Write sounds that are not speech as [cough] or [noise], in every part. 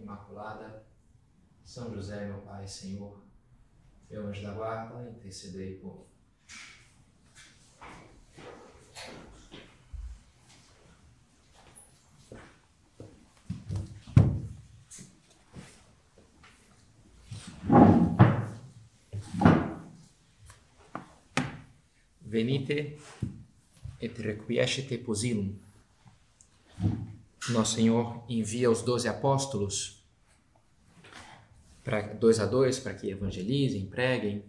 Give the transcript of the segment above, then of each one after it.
Imaculada, São José, meu Pai, Senhor, meu anjo da guarda, intercedei por Venite et requiescete posilum nosso Senhor envia os doze apóstolos para dois a dois para que evangelizem, preguem,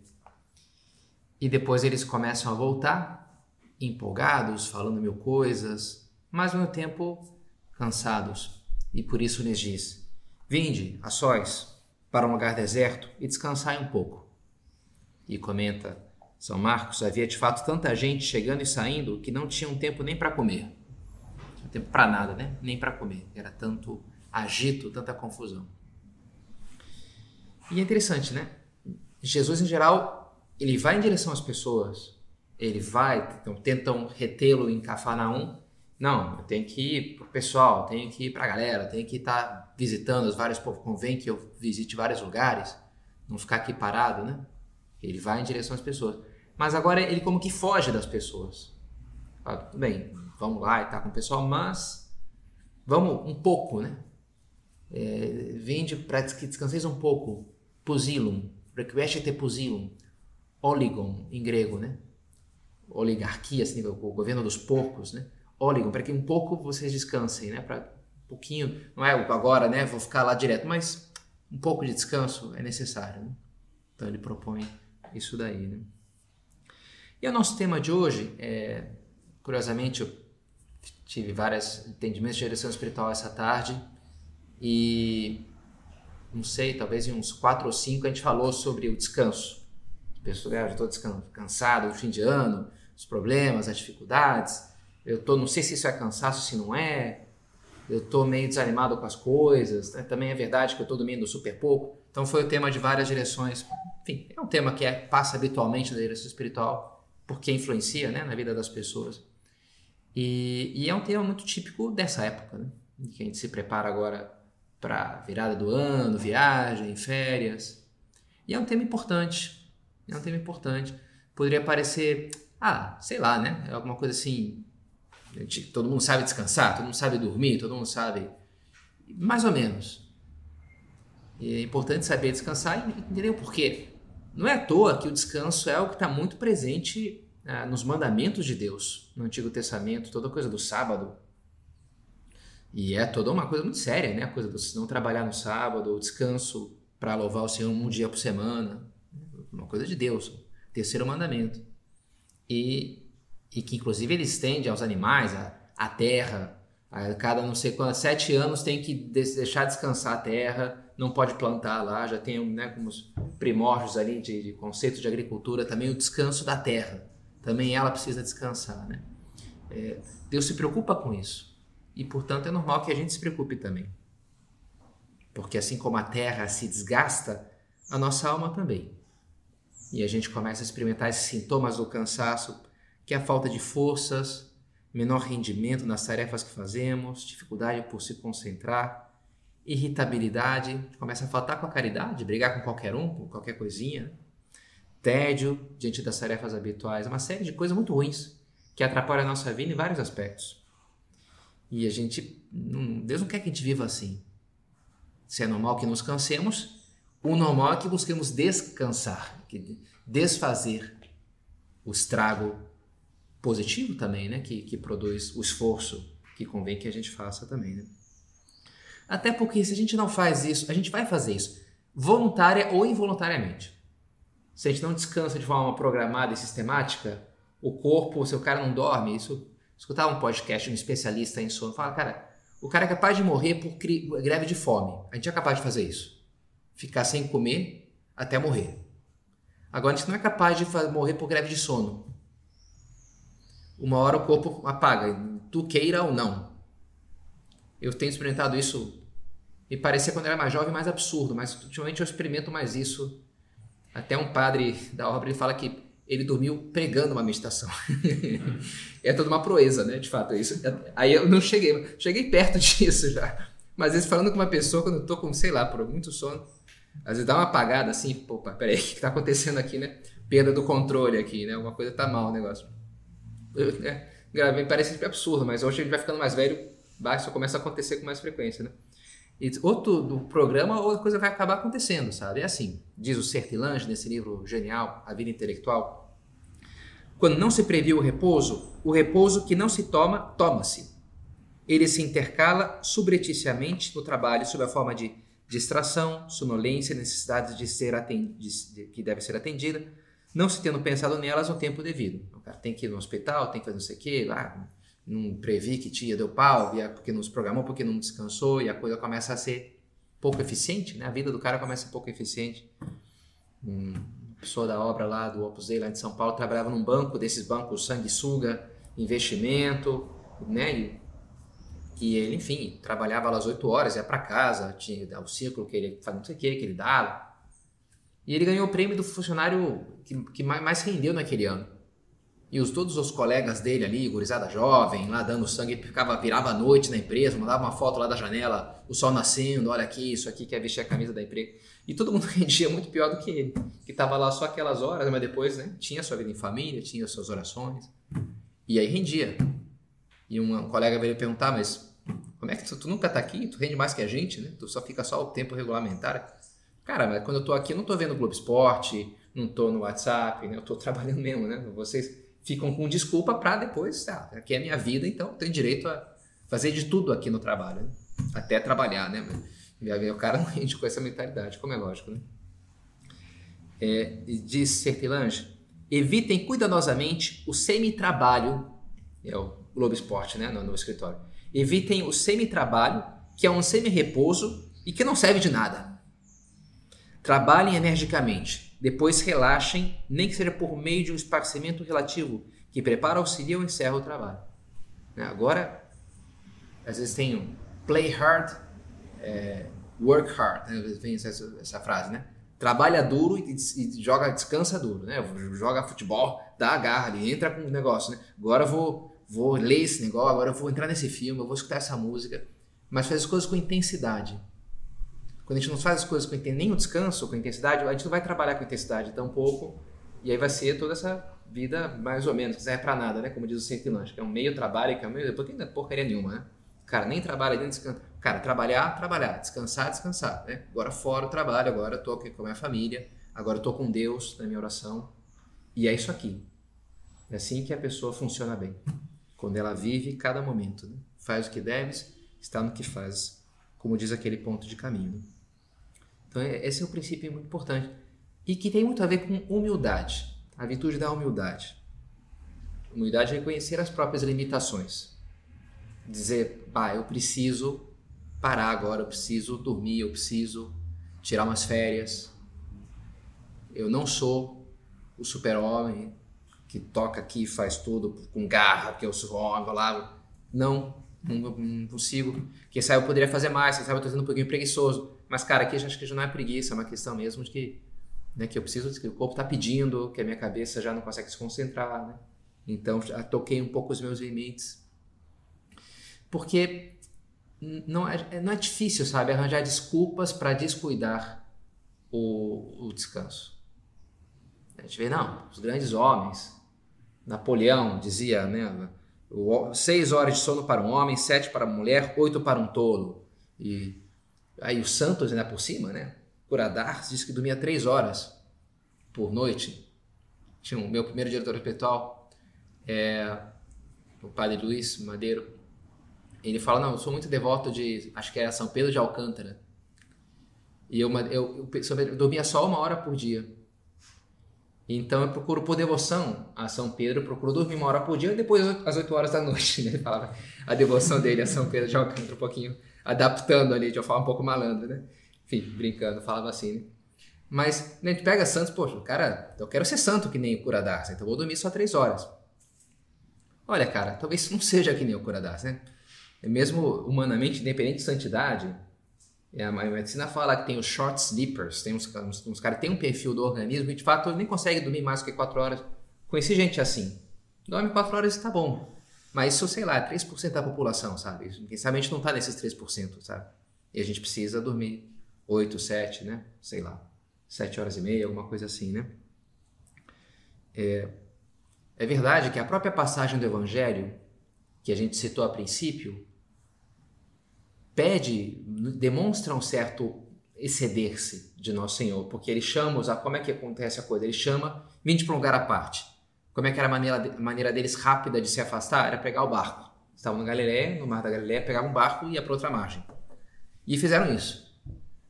e depois eles começam a voltar empolgados, falando mil coisas, mas mesmo tempo cansados. E por isso lhes diz: Vinde a sós para um lugar deserto e descansai um pouco. E comenta São Marcos: havia de fato tanta gente chegando e saindo que não tinham tempo nem para comer tempo para nada, né? Nem para comer. Era tanto agito, tanta confusão. E é interessante, né? Jesus, em geral, ele vai em direção às pessoas. Ele vai, então, tentam retê-lo em Cafarnaum. Não, eu tenho que ir pro pessoal, tenho que ir para a galera, tenho que estar tá visitando os vários povos. Convém que eu visite vários lugares, não ficar aqui parado, né? Ele vai em direção às pessoas. Mas agora ele como que foge das pessoas. Ah, tudo bem, vamos lá e tá com o pessoal, mas vamos um pouco, né? É, para que descanseis um pouco. Posilum, requiescete posilum, oligon em grego, né? Oligarquia, assim, o governo dos porcos, né? Oligon, para que um pouco vocês descansem, né? Para um pouquinho, não é agora, né? Vou ficar lá direto, mas um pouco de descanso é necessário, né? Então ele propõe isso daí, né? E o nosso tema de hoje é, curiosamente, tive vários entendimentos de direção espiritual essa tarde e não sei, talvez em uns quatro ou cinco a gente falou sobre o descanso. Pessoas, ah, eu estou cansado no fim de ano, os problemas, as dificuldades. Eu tô, não sei se isso é cansaço, se não é. Eu estou meio desanimado com as coisas. Né? Também é verdade que eu estou dormindo super pouco. Então foi o tema de várias direções. Enfim, é um tema que é, passa habitualmente na direção espiritual, porque influencia né, na vida das pessoas. E, e, é um tema muito típico dessa época, né? que a gente se prepara agora para virada do ano, viagem, férias. E é um tema importante. É um tema importante. Poderia parecer, ah, sei lá, né? É alguma coisa assim. Todo mundo sabe descansar, todo mundo sabe dormir, todo mundo sabe. Mais ou menos. E é importante saber descansar e entender o porquê. Não é à toa que o descanso é algo que está muito presente ah, nos mandamentos de Deus, no Antigo Testamento, toda coisa do sábado. E é toda uma coisa muito séria, né? A coisa de não trabalhar no sábado, o descanso para louvar o Senhor um dia por semana. Uma coisa de Deus, terceiro mandamento. E, e que inclusive ele estende aos animais, a terra. A cada não sei quantos, sete anos tem que deixar descansar a terra, não pode plantar lá, já tem né, como os primórdios ali de, de conceito de agricultura, também o descanso da terra também ela precisa descansar, né? É, Deus se preocupa com isso e, portanto, é normal que a gente se preocupe também, porque assim como a terra se desgasta, a nossa alma também. E a gente começa a experimentar esses sintomas do cansaço, que é a falta de forças, menor rendimento nas tarefas que fazemos, dificuldade por se concentrar, irritabilidade, começa a faltar com a caridade, brigar com qualquer um, com qualquer coisinha tédio diante das tarefas habituais, uma série de coisas muito ruins que atrapalham a nossa vida em vários aspectos. E a gente, Deus não quer que a gente viva assim. Se é normal que nos cansemos, o normal é que busquemos descansar, desfazer o estrago positivo também, né? Que, que produz o esforço que convém que a gente faça também, né? Até porque se a gente não faz isso, a gente vai fazer isso voluntária ou involuntariamente se a gente não descansa de forma programada e sistemática, o corpo, se o cara não dorme, isso. Escutava um podcast de um especialista em sono, fala, cara, O cara é capaz de morrer por greve de fome. A gente é capaz de fazer isso. Ficar sem comer até morrer. Agora a gente não é capaz de morrer por greve de sono. Uma hora o corpo apaga, tu queira ou não. Eu tenho experimentado isso. Me parecia quando eu era mais jovem mais absurdo, mas ultimamente eu experimento mais isso. Até um padre da obra ele fala que ele dormiu pregando uma meditação. [laughs] é toda uma proeza, né? De fato, é isso. Aí eu não cheguei, cheguei perto [laughs] disso já. Mas às vezes falando com uma pessoa, quando eu tô com, sei lá, por muito sono, às vezes dá uma apagada assim, pô, peraí, [laughs] o que tá acontecendo aqui, né? Perda do controle aqui, né? Alguma coisa tá mal o negócio. Eu? Gravei, parece absurdo, mas hoje a gente vai ficando mais velho, isso começa a acontecer com mais frequência, né? Ou tu, do programa ou a coisa vai acabar acontecendo, sabe? É assim, diz o Sertilange nesse livro genial, A Vida Intelectual. Quando não se previu o repouso, o repouso que não se toma, toma-se. Ele se intercala subrepticiamente no trabalho sob a forma de distração, sonolência, necessidade de ser de, que deve ser atendida, não se tendo pensado nelas no tempo devido. O cara tem que ir no hospital, tem que fazer não sei o quê, ah, não previ que tinha, deu pau, porque não se programou, porque não descansou, e a coisa começa a ser pouco eficiente, né? A vida do cara começa a ser pouco eficiente. Uma pessoa da obra lá do Opus Dei, lá de São Paulo, trabalhava num banco desses bancos sanguessuga, investimento, né? E, e ele, enfim, trabalhava às 8 horas, ia para casa, tinha o ciclo que ele fazia não sei o que, que ele dava. E ele ganhou o prêmio do funcionário que, que mais rendeu naquele ano. E os, todos os colegas dele ali, gurizada jovem, lá dando sangue, ficava, virava a noite na empresa, mandava uma foto lá da janela, o sol nascendo, olha aqui, isso aqui quer vestir a camisa da empresa. E todo mundo [laughs] rendia muito pior do que ele, que estava lá só aquelas horas, mas depois né, tinha sua vida em família, tinha suas orações. E aí rendia. E um, colega veio perguntar, mas como é que tu, tu nunca está aqui? Tu rende mais que a gente, né? Tu só fica só o tempo regulamentar. Cara, mas quando eu estou aqui, eu não estou vendo Globo Esporte, não estou no WhatsApp, né? Eu estou [laughs] trabalhando mesmo, né? Vocês ficam com desculpa para depois, tá, aqui é minha vida, então tenho direito a fazer de tudo aqui no trabalho, né? até trabalhar, né? O cara não rende com essa mentalidade, como é lógico, né? É, diz Sertilange, evitem cuidadosamente o semi-trabalho, é o Globo Esporte, né, no, no escritório. Evitem o semi-trabalho, que é um semi-repouso e que não serve de nada. Trabalhem energicamente, depois relaxem, nem que seja por meio de um esparcimento relativo que prepara, auxilia ou encerra o trabalho. Né? Agora, às vezes tem um play hard, é, work hard, né? vem essa, essa, frase, né? Trabalha duro e, e, joga, descansa duro, né? Joga futebol, dá a garra ali, entra com o negócio, né? Agora eu vou, vou ler esse negócio, agora eu vou entrar nesse filme, eu vou escutar essa música, mas faz as coisas com intensidade. Quando a gente não faz as coisas com o descanso, com intensidade, a gente não vai trabalhar com intensidade tão pouco, e aí vai ser toda essa vida mais ou menos, que serve pra nada, né? Como diz o Sentinante, que é um meio trabalho, que é um meio. Depois tem porcaria nenhuma, né? Cara, nem trabalha, nem descansa. Cara, trabalhar, trabalhar, descansar, descansar, né? Agora fora o trabalho, agora eu tô aqui com a minha família, agora eu tô com Deus na minha oração. E é isso aqui. É assim que a pessoa funciona bem. Quando ela vive cada momento, né? faz o que deves, está no que faz, como diz aquele ponto de caminho. Né? Então, é, esse é um princípio muito importante e que tem muito a ver com humildade, a virtude da humildade. Humildade é reconhecer as próprias limitações. Dizer, pá, eu preciso parar agora, eu preciso dormir, eu preciso tirar umas férias. Eu não sou o super-homem que toca aqui faz tudo com garra, porque eu sou homem, lá. Não, não, não consigo. Quem sabe eu poderia fazer mais, quem sabe eu estou sendo um pouquinho preguiçoso. Mas, cara, aqui acho que já não é preguiça, é uma questão mesmo de que, né, que eu preciso, que o corpo está pedindo, que a minha cabeça já não consegue se concentrar, né? Então, já toquei um pouco os meus limites. Porque não é, não é difícil, sabe, arranjar desculpas para descuidar o, o descanso. A gente vê, não, os grandes homens, Napoleão dizia, né, seis horas de sono para um homem, sete para uma mulher, oito para um tolo. E Aí o Santos ainda por cima, né? Curadar disse que dormia três horas por noite. Tinha o meu primeiro diretor espiritual, é, o padre Luiz Madeiro. Ele fala, não, eu sou muito devoto de, acho que era São Pedro de Alcântara. E eu, eu, eu, eu dormia só uma hora por dia. Então eu procuro por devoção a São Pedro, procuro dormir uma hora por dia e depois às 8 horas da noite. Né? Ele falava a devoção dele a São Pedro de Alcântara, um pouquinho adaptando ali de uma forma um pouco malandra, né? Enfim, brincando, falava assim, né? Mas né, a gente pega santos, poxa, cara, eu quero ser santo que nem o Curadas, então vou dormir só três horas. Olha, cara, talvez não seja que nem o Curadas, né? Mesmo humanamente, independente de santidade, é, a medicina fala que tem os short sleepers, tem uns, uns, uns caras que têm um perfil do organismo e de fato nem consegue dormir mais do que 4 horas. Conheci gente assim. Dorme 4 horas e tá bom. Mas isso, sei lá, é 3% da população, sabe? Quem sabe a gente não tá nesses 3%, sabe? E a gente precisa dormir 8, 7, né? Sei lá, 7 horas e meia, alguma coisa assim, né? É, é verdade que a própria passagem do Evangelho, que a gente citou a princípio, pede, demonstra um certo exceder-se de Nosso Senhor, porque ele chama, como é que acontece a coisa? Ele chama, vinde para um lugar à parte. Como é que era a maneira, a maneira deles rápida de se afastar? Era pegar o barco. Estavam no Galiléia, no Mar da Galiléia, pegavam um barco e ia para outra margem. E fizeram isso.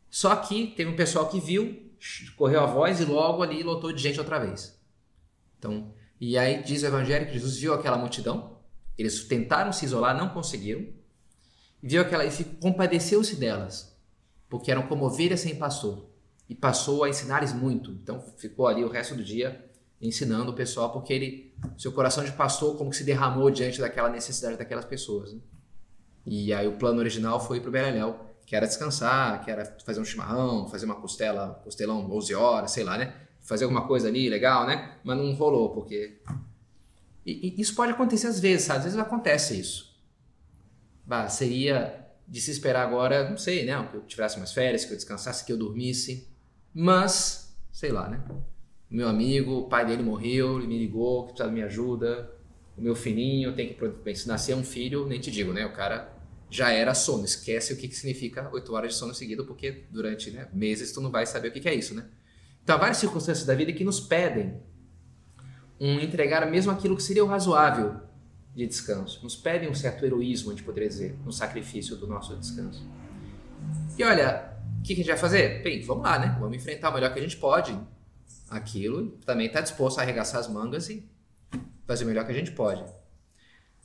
Só que teve um pessoal que viu, correu a voz e logo ali lotou de gente outra vez. Então, e aí diz o Evangelho que Jesus viu aquela multidão, eles tentaram se isolar, não conseguiram, viu aquela e compadeceu-se delas, porque eram como ovelhas sem pastor, e passou a ensinar-lhes muito. Então ficou ali o resto do dia ensinando o pessoal, porque ele, seu coração de pastor como que se derramou diante daquela necessidade daquelas pessoas. Né? E aí o plano original foi para o Beleléu, que era descansar, que era fazer um chimarrão, fazer uma costela, costelão 12 horas, sei lá, né? Fazer alguma coisa ali legal, né? Mas não rolou, porque. E, e isso pode acontecer às vezes, sabe? Às vezes acontece isso bah, seria de se esperar agora, não sei, né? Que eu tivesse umas férias, que eu descansasse, que eu dormisse. Mas, sei lá, né? Meu amigo, o pai dele morreu, ele me ligou, que precisava de minha ajuda. O meu filhinho tem que. Se nascer um filho, nem te digo, né? O cara já era sono. Esquece o que, que significa 8 horas de sono seguido, porque durante né, meses tu não vai saber o que, que é isso, né? Então, há várias circunstâncias da vida que nos pedem um entregar mesmo aquilo que seria o razoável de descanso. Nos pedem um certo heroísmo, a gente poderia dizer, no sacrifício do nosso descanso. E olha, o que a gente vai fazer? Bem, vamos lá, né? Vamos enfrentar o melhor que a gente pode aquilo. Também está disposto a arregaçar as mangas e fazer o melhor que a gente pode.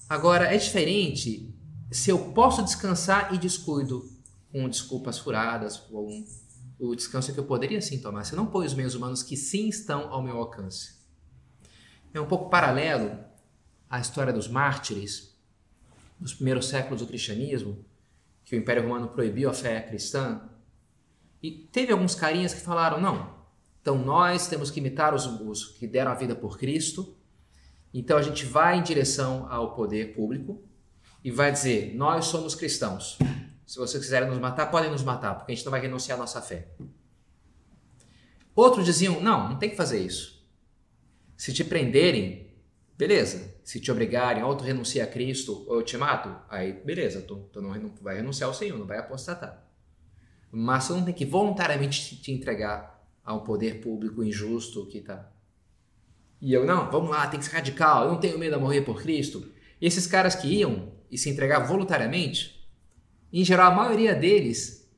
Agora, é diferente se eu posso descansar e descuido com desculpas furadas, com o descanso que eu poderia sim tomar. Se eu não põe os meios humanos que sim estão ao meu alcance. É um pouco paralelo a história dos mártires dos primeiros séculos do cristianismo, que o Império Romano proibiu a fé cristã. E teve alguns carinhas que falaram: não, então nós temos que imitar os, os que deram a vida por Cristo, então a gente vai em direção ao poder público e vai dizer: nós somos cristãos. Se vocês quiserem nos matar, podem nos matar, porque a gente não vai renunciar à nossa fé. Outros diziam: não, não tem que fazer isso. Se te prenderem, Beleza. Se te obrigarem, ou tu renuncia a Cristo, ou eu te mato, aí beleza, tu, tu não, não vai renunciar ao Senhor, não vai apostatar. Mas tu não tem que voluntariamente te entregar a um poder público injusto que tá. E eu, não, vamos lá, tem que ser radical, eu não tenho medo de morrer por Cristo. E esses caras que iam e se entregar voluntariamente, em geral, a maioria deles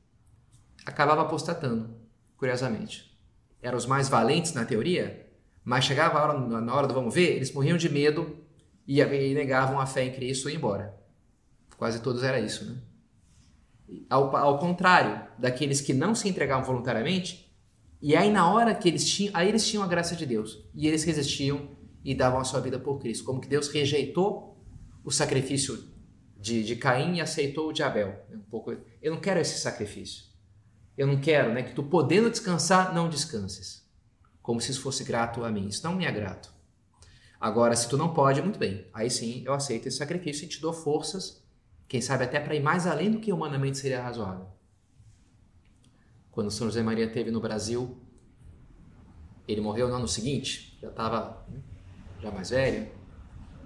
acabava apostatando, curiosamente. Eram os mais valentes na teoria, mas chegava a hora, na hora do vamos ver, eles morriam de medo e, e negavam a fé em Cristo e iam embora. Quase todos era isso, né? Ao, ao contrário daqueles que não se entregavam voluntariamente, e aí na hora que eles tinham, aí eles tinham a graça de Deus, e eles resistiam e davam a sua vida por Cristo, como que Deus rejeitou o sacrifício de, de Caim e aceitou o de Abel. Um pouco, eu não quero esse sacrifício. Eu não quero, né, que tu podendo descansar, não descanses como se isso fosse grato a mim. Isso não me é grato. Agora, se tu não pode, muito bem. Aí sim, eu aceito esse sacrifício e te dou forças, quem sabe até para ir mais além do que humanamente seria razoável. Quando São José Maria teve no Brasil, ele morreu no ano seguinte, já estava né, já mais velho,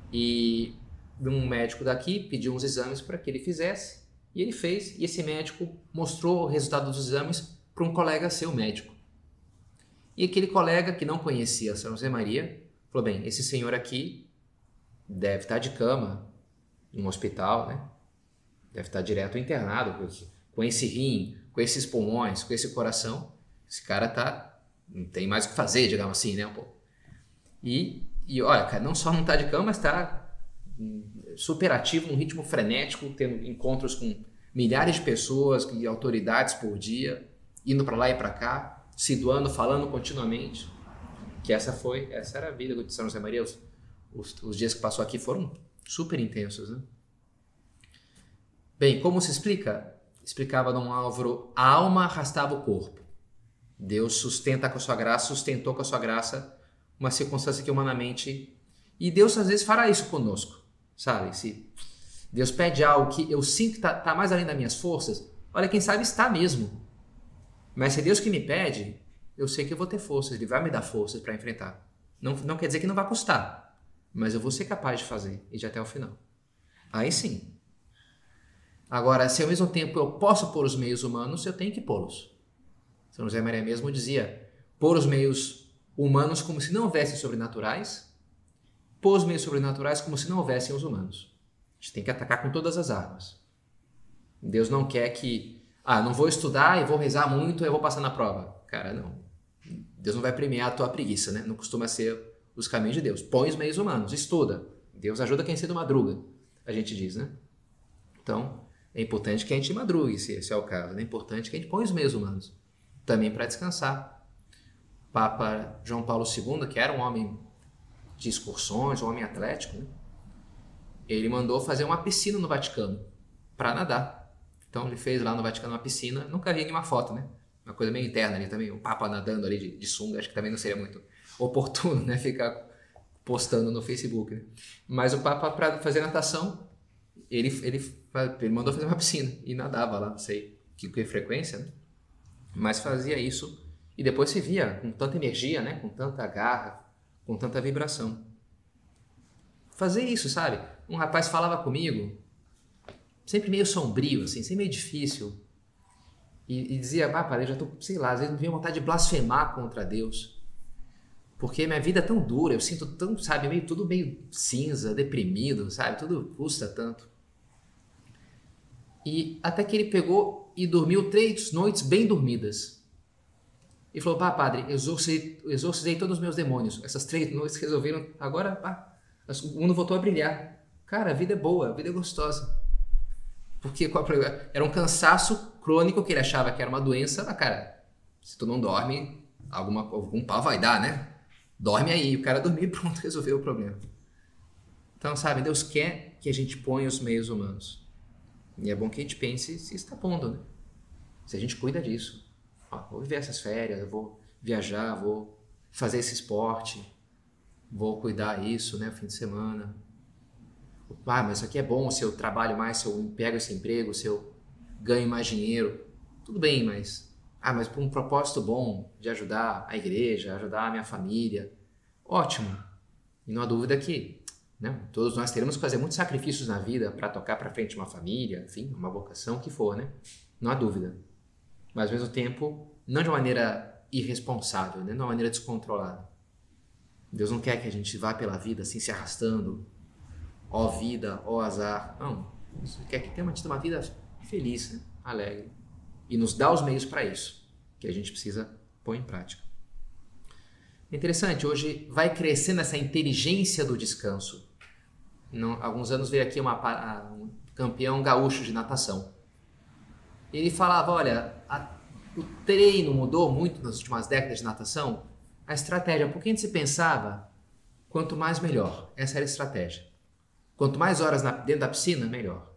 e um médico daqui pediu uns exames para que ele fizesse, e ele fez, e esse médico mostrou o resultado dos exames para um colega seu médico. E aquele colega que não conhecia São José Maria falou: bem, esse senhor aqui deve estar de cama em um hospital, né? Deve estar direto internado com esse rim, com esses pulmões, com esse coração. Esse cara tá não tem mais o que fazer, digamos assim, né? Pô. E, e olha, cara, não só não tá de cama, mas tá super ativo, num ritmo frenético, tendo encontros com milhares de pessoas e autoridades por dia, indo para lá e para cá, se doando, falando continuamente. Que essa foi, essa era a vida do São José Maria. Os, os, os dias que passou aqui foram super intensos, né? Bem, como se explica? Explicava Dom Álvaro, a alma arrastava o corpo. Deus sustenta com a sua graça, sustentou com a sua graça uma circunstância que humanamente. E Deus às vezes fará isso conosco, sabe? Se Deus pede algo que eu sinto que está tá mais além das minhas forças, olha, quem sabe está mesmo. Mas se é Deus que me pede, eu sei que eu vou ter forças, Ele vai me dar forças para enfrentar. Não, não quer dizer que não vai custar, mas eu vou ser capaz de fazer e de até o final. Aí sim. Agora, se ao mesmo tempo eu posso pôr os meios humanos, eu tenho que pô-los. São José Maria mesmo dizia: pôr os meios humanos como se não houvessem sobrenaturais, pôr os meios sobrenaturais como se não houvessem os humanos. A gente tem que atacar com todas as armas. Deus não quer que, ah, não vou estudar e vou rezar muito e vou passar na prova. Cara, não. Deus não vai premiar a tua preguiça, né? Não costuma ser os caminhos de Deus. Põe os meios humanos, estuda. Deus ajuda quem cedo madruga, a gente diz, né? Então, é importante que a gente madrugue, se esse é o caso. É importante que a gente põe os meios humanos também para descansar. Papa João Paulo II, que era um homem de excursões, um homem atlético, né? ele mandou fazer uma piscina no Vaticano para nadar. Então ele fez lá no Vaticano uma piscina, nunca vi nenhuma foto, né? Uma coisa meio interna ali também, o Papa nadando ali de, de sunga, acho que também não seria muito oportuno, né? [laughs] Ficar postando no Facebook. Né? Mas o Papa, para fazer natação, ele, ele, ele mandou fazer uma piscina e nadava lá, não sei que, que frequência, né? mas fazia isso e depois se via com tanta energia, né? com tanta garra, com tanta vibração. Fazer isso, sabe? Um rapaz falava comigo, sempre meio sombrio, assim, sempre meio difícil, e, e dizia, ah, pai, já tô, sei lá, às vezes me vinha vontade de blasfemar contra Deus. Porque minha vida é tão dura, eu sinto tão, sabe, meio tudo meio cinza, deprimido, sabe? Tudo custa tanto. E até que ele pegou e dormiu três noites bem dormidas. E falou: Pá, padre, exorcizei, todos os meus demônios. Essas três [laughs] noites resolveram. Agora, pá, o mundo voltou a brilhar. Cara, a vida é boa, a vida é gostosa. Porque era um cansaço crônico que ele achava que era uma doença. Mas, cara, se tu não dorme, alguma, algum pau vai dar, né? Dorme aí. O cara dormiu e pronto, [laughs] resolveu o problema. Então, sabe, Deus quer que a gente ponha os meios humanos. E é bom que a gente pense se está pondo, né? Se a gente cuida disso. Ó, vou viver essas férias, vou viajar, vou fazer esse esporte, vou cuidar isso, né, fim de semana. Ah, mas isso aqui é bom se eu trabalho mais, se eu pego esse emprego, se eu ganho mais dinheiro. Tudo bem, mas ah, mas por um propósito bom de ajudar a igreja, ajudar a minha família. Ótimo. E não há dúvida que né? Todos nós teremos que fazer muitos sacrifícios na vida para tocar para frente uma família, enfim, uma vocação, que for, né? Não há dúvida. Mas ao mesmo tempo, não de uma maneira irresponsável, né? de uma maneira descontrolada. Deus não quer que a gente vá pela vida assim se arrastando, ó vida, ó azar. Não. Deus quer que tenha uma vida feliz, né? alegre. E nos dá os meios para isso, que a gente precisa pôr em prática. Interessante, hoje vai crescendo essa inteligência do descanso. Não, alguns anos veio aqui uma, um campeão gaúcho de natação. Ele falava: olha, a, o treino mudou muito nas últimas décadas de natação. A estratégia, porque a gente se pensava, quanto mais melhor. Essa era a estratégia. Quanto mais horas na, dentro da piscina, melhor.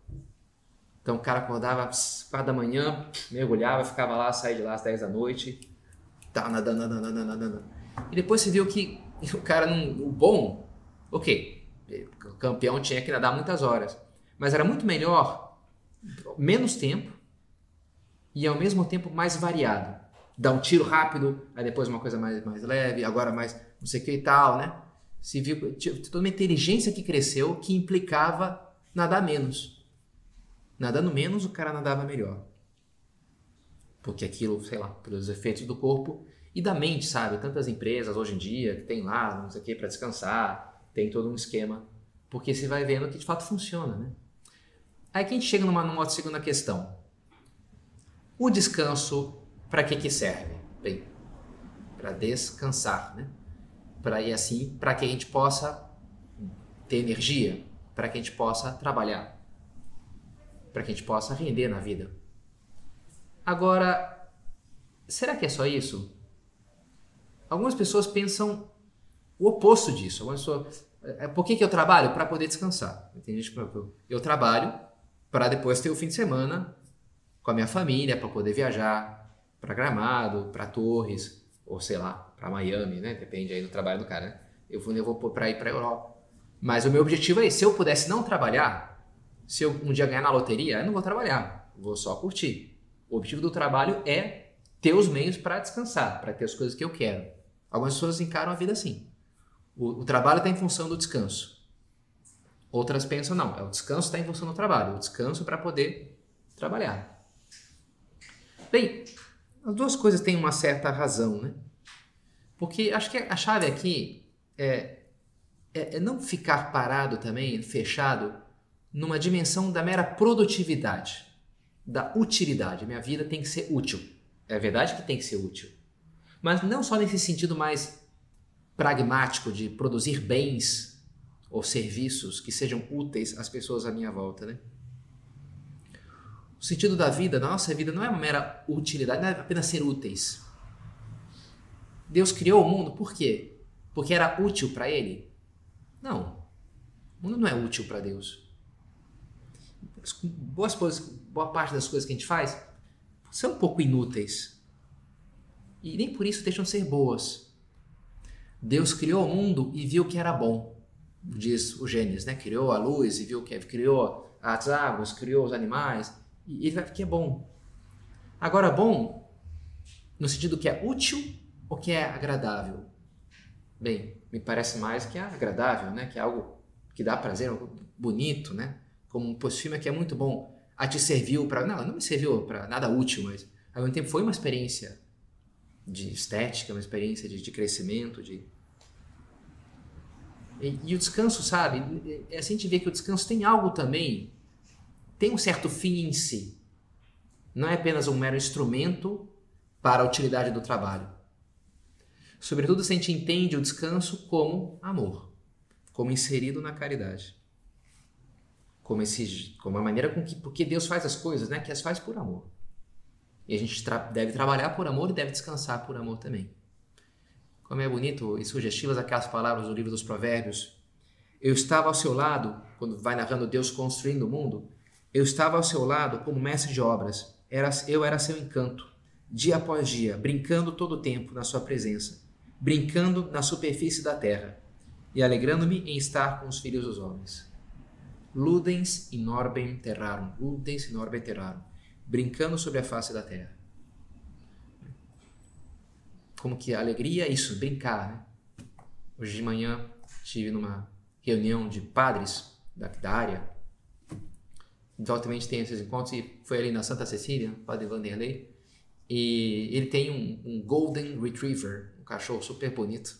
Então o cara acordava às 4 da manhã, mergulhava, ficava lá, saía de lá às 10 da noite, tava nadando, nadando, nadando, nadando. E depois você viu que [laughs] o cara, não, o bom, ok, campeão tinha que nadar muitas horas. Mas era muito melhor, menos tempo e ao mesmo tempo mais variado. Dar um tiro rápido, aí depois uma coisa mais, mais leve, agora mais não sei o que e tal, né? Se viu toda uma inteligência que cresceu que implicava nadar menos. Nadando menos, o cara nadava melhor. Porque aquilo, sei lá, pelos efeitos do corpo e da mente, sabe? Tantas empresas hoje em dia que tem lá, não sei o que, para descansar, tem todo um esquema, porque você vai vendo que de fato funciona, né? Aí que a gente chega numa, numa segunda questão. O descanso, para que que serve? Bem, para descansar, né? para e assim para que a gente possa ter energia, para que a gente possa trabalhar, para que a gente possa render na vida. Agora, será que é só isso? Algumas pessoas pensam o oposto disso. Algumas pessoas, por que, que eu trabalho? Para poder descansar. Tem gente que eu trabalho para depois ter o fim de semana com a minha família, para poder viajar para Gramado, para Torres, ou sei lá, para Miami, né? Depende aí do trabalho do cara, né? Eu vou, eu vou para ir para Europa. Mas o meu objetivo é. Se eu pudesse não trabalhar, se eu um dia ganhar na loteria, eu não vou trabalhar, vou só curtir. O objetivo do trabalho é ter os meios para descansar, para ter as coisas que eu quero. Algumas pessoas encaram a vida assim. O, o trabalho está em função do descanso. Outras pensam, não, é o descanso está em função do trabalho, o descanso para poder trabalhar. Bem, as duas coisas têm uma certa razão, né? Porque acho que a chave aqui é, é, é não ficar parado também, fechado, numa dimensão da mera produtividade, da utilidade. Minha vida tem que ser útil. É verdade que tem que ser útil. Mas não só nesse sentido mais pragmático de produzir bens ou serviços que sejam úteis às pessoas à minha volta, né? O sentido da vida, da nossa vida, não é uma mera utilidade, não é apenas ser úteis. Deus criou o mundo por quê? Porque era útil para ele? Não. O mundo não é útil para Deus. Boas coisas, boa parte das coisas que a gente faz são um pouco inúteis. E nem por isso deixam de ser boas. Deus criou o mundo e viu que era bom, diz o Gênesis, né? Criou a luz e viu que criou as águas, criou os animais e ele vai que é bom. Agora, bom no sentido que é útil ou que é agradável? Bem, me parece mais que é agradável, né? Que é algo que dá prazer, algo bonito, né? Como um filme que é muito bom. A te serviu para. Não, não me serviu para nada útil, mas ao mesmo tempo foi uma experiência de estética, uma experiência de, de crescimento, de. E, e, o descanso, sabe? É, assim a gente vê que o descanso tem algo também tem um certo fim em si. Não é apenas um mero instrumento para a utilidade do trabalho. Sobretudo se a gente entende o descanso como amor, como inserido na caridade. Como, esse, como a maneira com que porque Deus faz as coisas, né? Que as faz por amor. E a gente tra deve trabalhar por amor e deve descansar por amor também. Como é bonito e sugestivas aquelas palavras do livro dos Provérbios. Eu estava ao seu lado, quando vai narrando Deus construindo o mundo, eu estava ao seu lado como mestre de obras. Eu era seu encanto, dia após dia, brincando todo o tempo na sua presença, brincando na superfície da terra e alegrando-me em estar com os filhos dos homens. Ludens in orbem terrarum, ludens in orbem terrarum, brincando sobre a face da terra. Como que a alegria é isso, brincar, né? Hoje de manhã estive numa reunião de padres da, da área exatamente tem esses encontros e foi ali na Santa Cecília, Padre Vanderlei, e ele tem um, um, Golden Retriever, um cachorro super bonito,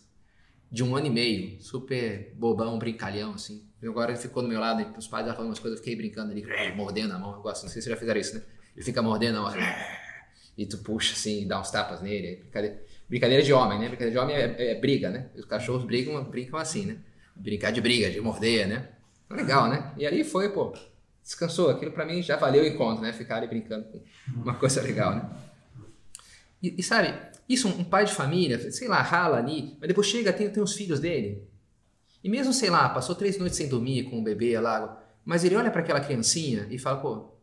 de um ano e meio, super bobão, brincalhão, assim. E agora ele ficou do meu lado, os pais falando umas coisas, eu fiquei brincando ali, mordendo a mão, eu gosto, não sei se já fizeram isso, né? Ele fica mordendo a mão, e tu puxa assim, dá uns tapas nele, brincadeira, brincadeira de homem, né? Brincadeira de homem é, é, é briga, né? Os cachorros brigam, brincam assim, né? Brincar de briga, de morder, né? Legal, né? E aí foi, pô, descansou. Aquilo para mim já valeu o encontro, né? Ficar ali brincando com uma coisa legal, né? E, e, sabe, isso um pai de família, sei lá, rala ali, mas depois chega, tem, tem os filhos dele. E mesmo, sei lá, passou três noites sem dormir com o bebê lá, mas ele olha para aquela criancinha e fala, pô,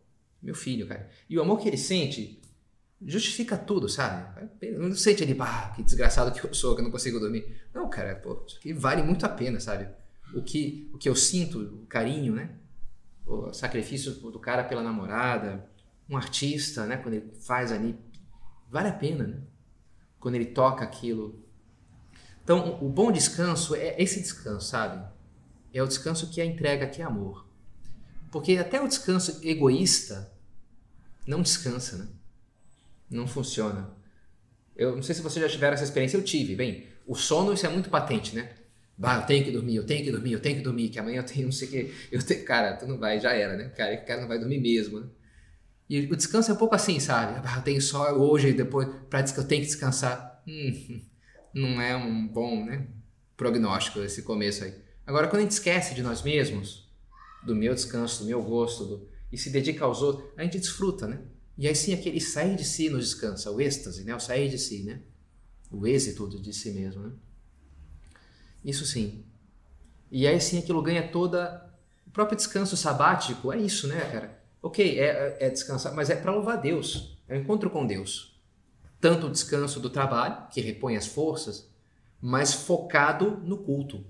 meu filho, cara. E o amor que ele sente justifica tudo, sabe? Não sente ele, pá, que desgraçado que eu sou, que eu não consigo dormir. Não, cara, pô, isso aqui vale muito a pena, sabe? O que, o que eu sinto, o carinho, né? o sacrifício do cara pela namorada, um artista, né, quando ele faz ali, vale a pena, né? Quando ele toca aquilo. Então, o bom descanso é esse descanso, sabe? É o descanso que é entrega, que é amor. Porque até o descanso egoísta não descansa, né? Não funciona. Eu não sei se vocês já tiveram essa experiência, eu tive. Bem, o sono isso é muito patente, né? Bah, eu tenho que dormir, eu tenho que dormir, eu tenho que dormir, que amanhã eu tenho não sei o que. Eu tenho... Cara, tu não vai, já era, né? Cara, o cara não vai dormir mesmo, né? E o descanso é um pouco assim, sabe? Ah, eu tenho só hoje e depois, dizer que eu tenho que descansar. Hum, não é um bom, né? prognóstico esse começo aí. Agora, quando a gente esquece de nós mesmos, do meu descanso, do meu gosto, do, e se dedica aos outros, a gente desfruta, né? E aí sim, aquele sair de si nos descansa, o êxtase, né? O sair de si, né? O êxito de si mesmo, né? Isso sim. E aí sim aquilo ganha toda... O próprio descanso sabático é isso, né, cara? Ok, é, é descansar, mas é para louvar Deus. É o um encontro com Deus. Tanto o descanso do trabalho, que repõe as forças, mas focado no culto,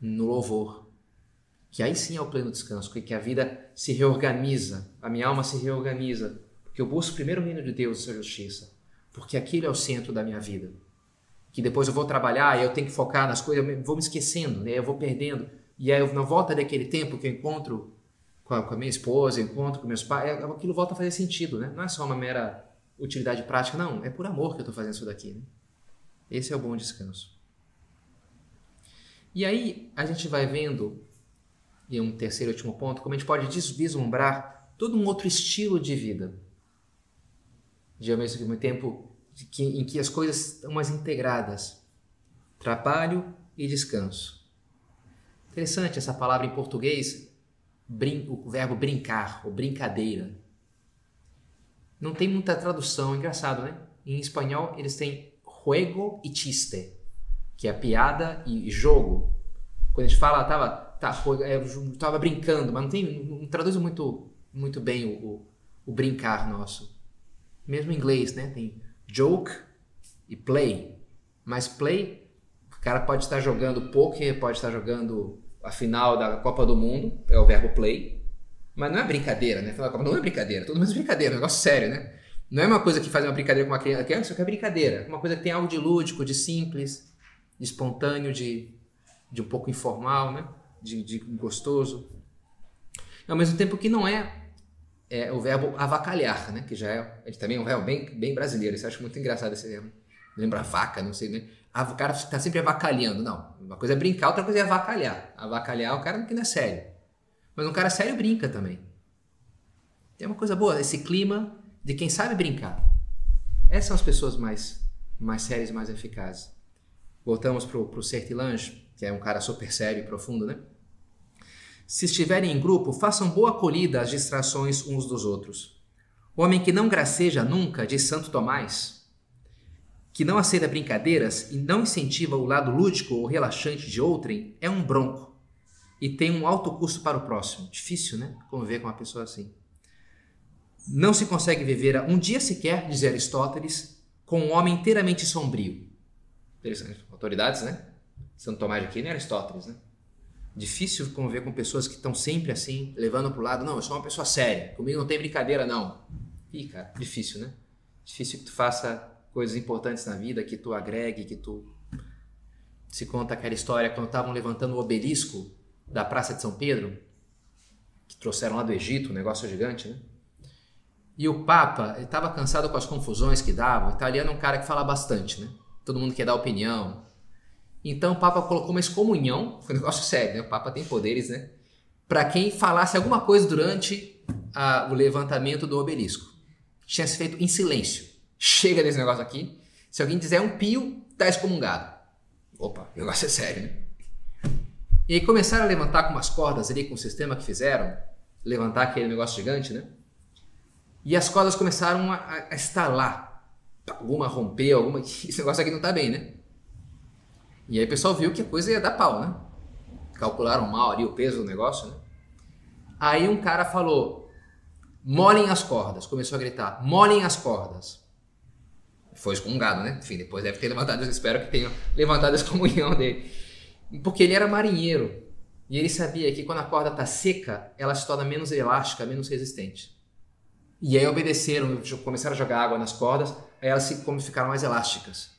no louvor. Que aí sim é o pleno descanso, que a vida se reorganiza, a minha alma se reorganiza, porque eu busco primeiro o reino de Deus e sua justiça, porque aquilo é o centro da minha vida. Que depois eu vou trabalhar e eu tenho que focar nas coisas, eu vou me esquecendo, né? eu vou perdendo. E aí, na volta daquele tempo que eu encontro com a, com a minha esposa, encontro com meus pais, é, aquilo volta a fazer sentido, né? Não é só uma mera utilidade prática, não, é por amor que eu estou fazendo isso daqui. Né? Esse é o bom descanso. E aí a gente vai vendo, e um terceiro e último ponto, como a gente pode vislumbrar todo um outro estilo de vida. De ao mesmo tempo que, em que as coisas estão mais integradas. Trabalho e descanso. Interessante essa palavra em português, brin o verbo brincar, ou brincadeira. Não tem muita tradução, engraçado, né? Em espanhol eles têm juego e chiste, que é piada e jogo. Quando a gente fala, tava, tá, é, tava brincando, mas não tem, não traduz muito, muito bem o, o, o brincar nosso. Mesmo em inglês, né? Tem joke e play. Mas play, o cara pode estar jogando poker, pode estar jogando a final da Copa do Mundo, é o verbo play. Mas não é brincadeira, né? Não é brincadeira, mundo é brincadeira, é um negócio sério, né? Não é uma coisa que faz uma brincadeira com uma criança, criança que é brincadeira. Uma coisa que tem algo de lúdico, de simples, de espontâneo, de, de um pouco informal, né? De, de gostoso. Ao mesmo tempo que não é, é o verbo avacalhar, né? Que já é, é também um verbo bem, bem brasileiro. Isso eu acho muito engraçado esse verbo. Lembra vaca, não sei, né? Ah, o cara está sempre avacalhando. Não, uma coisa é brincar, outra coisa é avacalhar. Avacalhar é o cara que não é sério. Mas um cara sério brinca também. Tem uma coisa boa, esse clima de quem sabe brincar. Essas são as pessoas mais, mais sérias mais eficazes. Voltamos para o Sertilange, que é um cara super sério e profundo, né? Se estiverem em grupo, façam boa acolhida às distrações uns dos outros. O homem que não graceja nunca, diz Santo Tomás, que não aceita brincadeiras e não incentiva o lado lúdico ou relaxante de outrem, é um bronco e tem um alto custo para o próximo. Difícil, né? Conviver com uma pessoa assim. Não se consegue viver um dia sequer, diz Aristóteles, com um homem inteiramente sombrio. Interessante. Autoridades, né? Santo Tomás de Aquino Aristóteles, né? Difícil conviver com pessoas que estão sempre assim, levando para o lado. Não, eu sou uma pessoa séria. Comigo não tem brincadeira, não. Ih, cara, difícil, né? Difícil que tu faça coisas importantes na vida, que tu agregue, que tu... Se conta aquela história quando estavam levantando o obelisco da Praça de São Pedro, que trouxeram lá do Egito, um negócio gigante, né? E o Papa estava cansado com as confusões que davam. O italiano é um cara que fala bastante, né? Todo mundo quer dar opinião. Então o Papa colocou uma excomunhão, foi um negócio sério, né? O Papa tem poderes, né? Para quem falasse alguma coisa durante a, o levantamento do obelisco. Tinha se feito em silêncio. Chega desse negócio aqui. Se alguém dizer um pio, tá excomungado. Opa, o negócio é sério, né? E aí começaram a levantar com umas cordas ali com o sistema que fizeram, levantar aquele negócio gigante, né? E as cordas começaram a, a estalar. Alguma rompeu, alguma. [laughs] Esse negócio aqui não tá bem, né? E aí o pessoal viu que a coisa ia dar pau, né? Calcularam mal ali o peso do negócio, né? Aí um cara falou: molhem as cordas. Começou a gritar: molhem as cordas. Foi excomungado, né? Enfim, depois deve ter levantado, espero que tenha levantado a excomunhão [laughs] dele. Porque ele era marinheiro. E ele sabia que quando a corda está seca, ela se torna menos elástica, menos resistente. E aí obedeceram, começaram a jogar água nas cordas, aí elas como ficaram mais elásticas.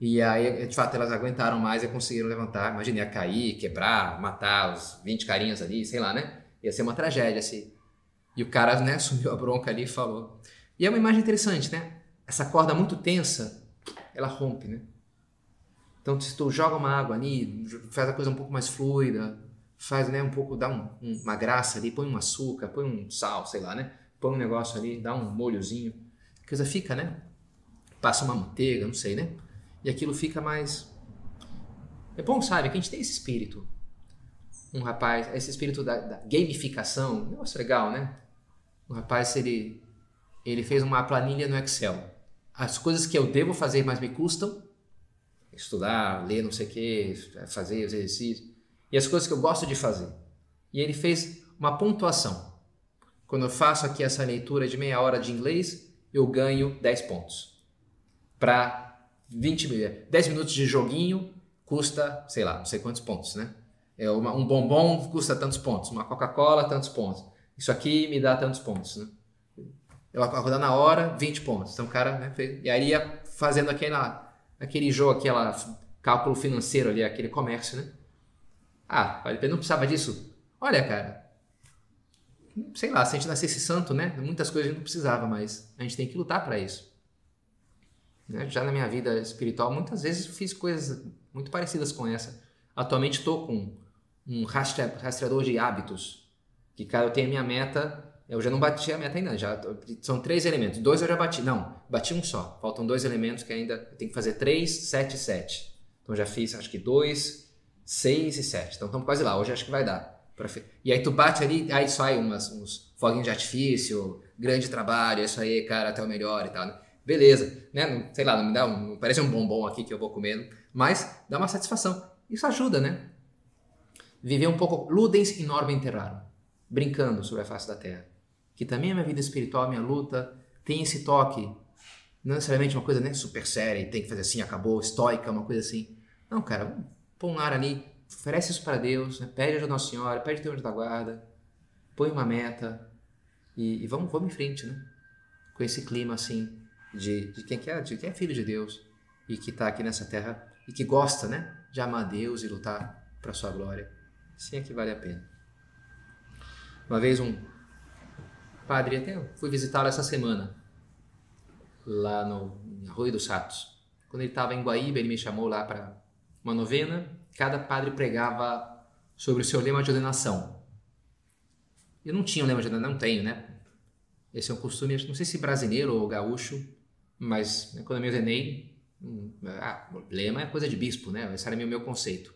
E aí, de fato, elas aguentaram mais e conseguiram levantar. Imagina, ia cair, quebrar, matar os 20 carinhas ali, sei lá, né? Ia ser uma tragédia, assim. E o cara, né, [laughs] sumiu a bronca ali e falou. E é uma imagem interessante, né? Essa corda muito tensa, ela rompe, né? Então, se tu joga uma água ali, faz a coisa um pouco mais fluida, faz, né, um pouco, dá um, uma graça ali, põe um açúcar, põe um sal, sei lá, né? põe um negócio ali, dá um molhozinho, a coisa fica, né? Passa uma manteiga, não sei, né? E aquilo fica mais É bom, sabe, que a gente tem esse espírito. Um rapaz, esse espírito da, da gamificação, negócio legal, né? Um rapaz, ele, ele fez uma planilha no Excel. As coisas que eu devo fazer, mas me custam, estudar, ler não sei o que, fazer os exercícios, e as coisas que eu gosto de fazer. E ele fez uma pontuação. Quando eu faço aqui essa leitura de meia hora de inglês, eu ganho 10 pontos. Para 20 10 minutos de joguinho custa, sei lá, não sei quantos pontos, né? É uma, um bombom custa tantos pontos, uma Coca-Cola tantos pontos. Isso aqui me dá tantos pontos, né? Eu acordar na hora, 20 pontos. Então o cara, né, fez, e aí ia fazendo aquela, aquele jogo, aquela cálculo financeiro ali, aquele comércio, né? Ah, ele não precisava disso? Olha, cara, sei lá, se a gente nascesse santo, né? Muitas coisas a gente não precisava, mas a gente tem que lutar para isso. Né? Já na minha vida espiritual, muitas vezes fiz coisas muito parecidas com essa. Atualmente estou com um rastreador de hábitos, que, cara, eu tenho a minha meta, eu já não bati a meta ainda, já são três elementos, dois eu já bati, não, bati um só, faltam dois elementos que ainda tem que fazer três, sete, sete. Então já fiz, acho que dois, seis e sete, então estamos quase lá, hoje acho que vai dar. E aí tu bate ali, aí sai umas, uns foguinhos de artifício, grande trabalho, isso aí, cara, até o melhor e tal, né? Beleza, né? Não, sei lá, não me dá um, não parece um bombom aqui que eu vou comendo, mas dá uma satisfação. Isso ajuda, né? Viver um pouco ludens in orbe enterrarum, brincando sobre a face da terra. Que também a minha vida espiritual, a minha luta, tem esse toque, não necessariamente uma coisa né, super séria, tem que fazer assim, acabou, estoica, uma coisa assim. Não, cara, põe um ar ali, oferece isso para Deus, né? pede ajuda Nossa Senhora, pede teu anjo da guarda, põe uma meta e, e, vamos, vamos em frente, né? Com esse clima assim de, de quem é, de quem é filho de Deus e que está aqui nessa terra e que gosta, né? De amar Deus e lutar para sua glória. Sim é que vale a pena. Uma vez um padre, até fui visitá-lo essa semana, lá no Arroio dos Ratos. Quando ele estava em Guaíba, ele me chamou lá para uma novena cada padre pregava sobre o seu lema de ordenação. Eu não tinha um lema de ordenação, não tenho, né? Esse é um costume, não sei se brasileiro ou gaúcho, mas né, quando eu me ordenei, hum, ah, lema é coisa de bispo, né? Esse era o meu conceito.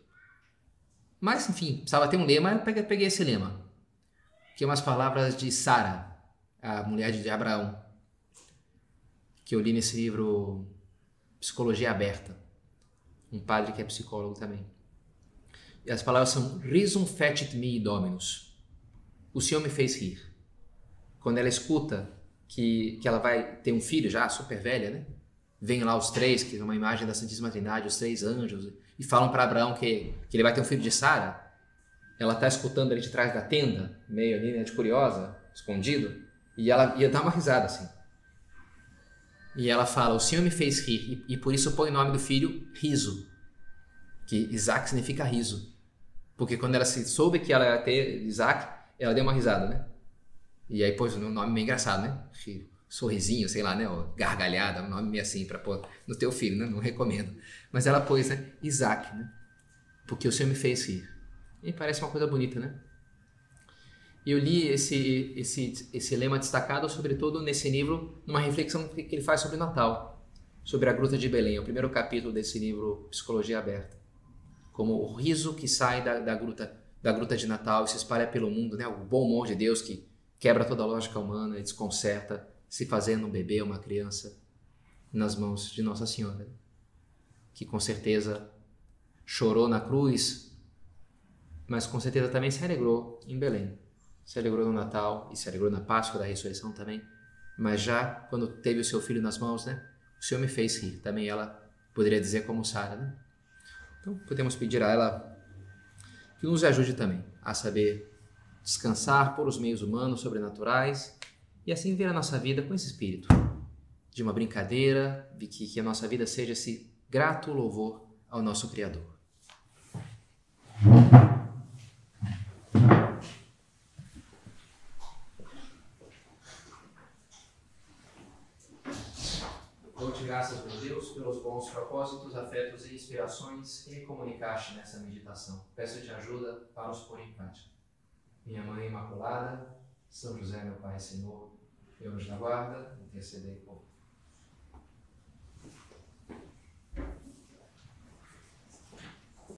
Mas, enfim, precisava ter um lema, eu peguei, peguei esse lema. Que é umas palavras de Sara, a mulher de Abraão, que eu li nesse livro Psicologia Aberta. Um padre que é psicólogo também. E as palavras são Risum fecit me dominus. O Senhor me fez rir. Quando ela escuta que, que ela vai ter um filho já, super velha, né? Vem lá os três, que é uma imagem da Santíssima Trindade, os três anjos, e falam para Abraão que, que ele vai ter um filho de Sara. Ela está escutando ali de trás da tenda, meio ali, né, de curiosa, escondido, e ela ia dar uma risada assim. E ela fala: O Senhor me fez rir, e, e por isso põe o nome do filho Riso, que Isaac significa riso. Porque quando ela se soube que ela ia ter Isaac, ela deu uma risada, né? E aí pôs um nome meio engraçado, né? Sorrisinho, sei lá, né? Ou gargalhada, um nome meio assim para pôr no teu filho, né? Não recomendo. Mas ela pôs, né? Isaac, né? Porque o Senhor me fez rir. E parece uma coisa bonita, né? Eu li esse, esse, esse lema destacado, sobretudo nesse livro, numa reflexão que ele faz sobre Natal, sobre a Gruta de Belém, é o primeiro capítulo desse livro Psicologia Aberta como o riso que sai da, da, gruta, da gruta de Natal e se espalha pelo mundo, né? o bom humor de Deus que quebra toda a lógica humana e desconcerta, se fazendo um bebê, uma criança, nas mãos de Nossa Senhora, que com certeza chorou na cruz, mas com certeza também se alegrou em Belém. Se alegrou no Natal e se alegrou na Páscoa da Ressurreição também. Mas já quando teve o seu filho nas mãos, né? O Senhor me fez rir. Também ela poderia dizer como Sara, né? Então, podemos pedir a ela que nos ajude também a saber descansar por os meios humanos, sobrenaturais e assim ver a nossa vida com esse espírito de uma brincadeira, de que, que a nossa vida seja esse grato louvor ao nosso Criador. graças, meu Deus, pelos bons propósitos, afetos e inspirações que me comunicaste nessa meditação. Peço-te ajuda para os pôr em prática. Minha Mãe Imaculada, São José, meu Pai Senhor, meu anjo da guarda, intercedei por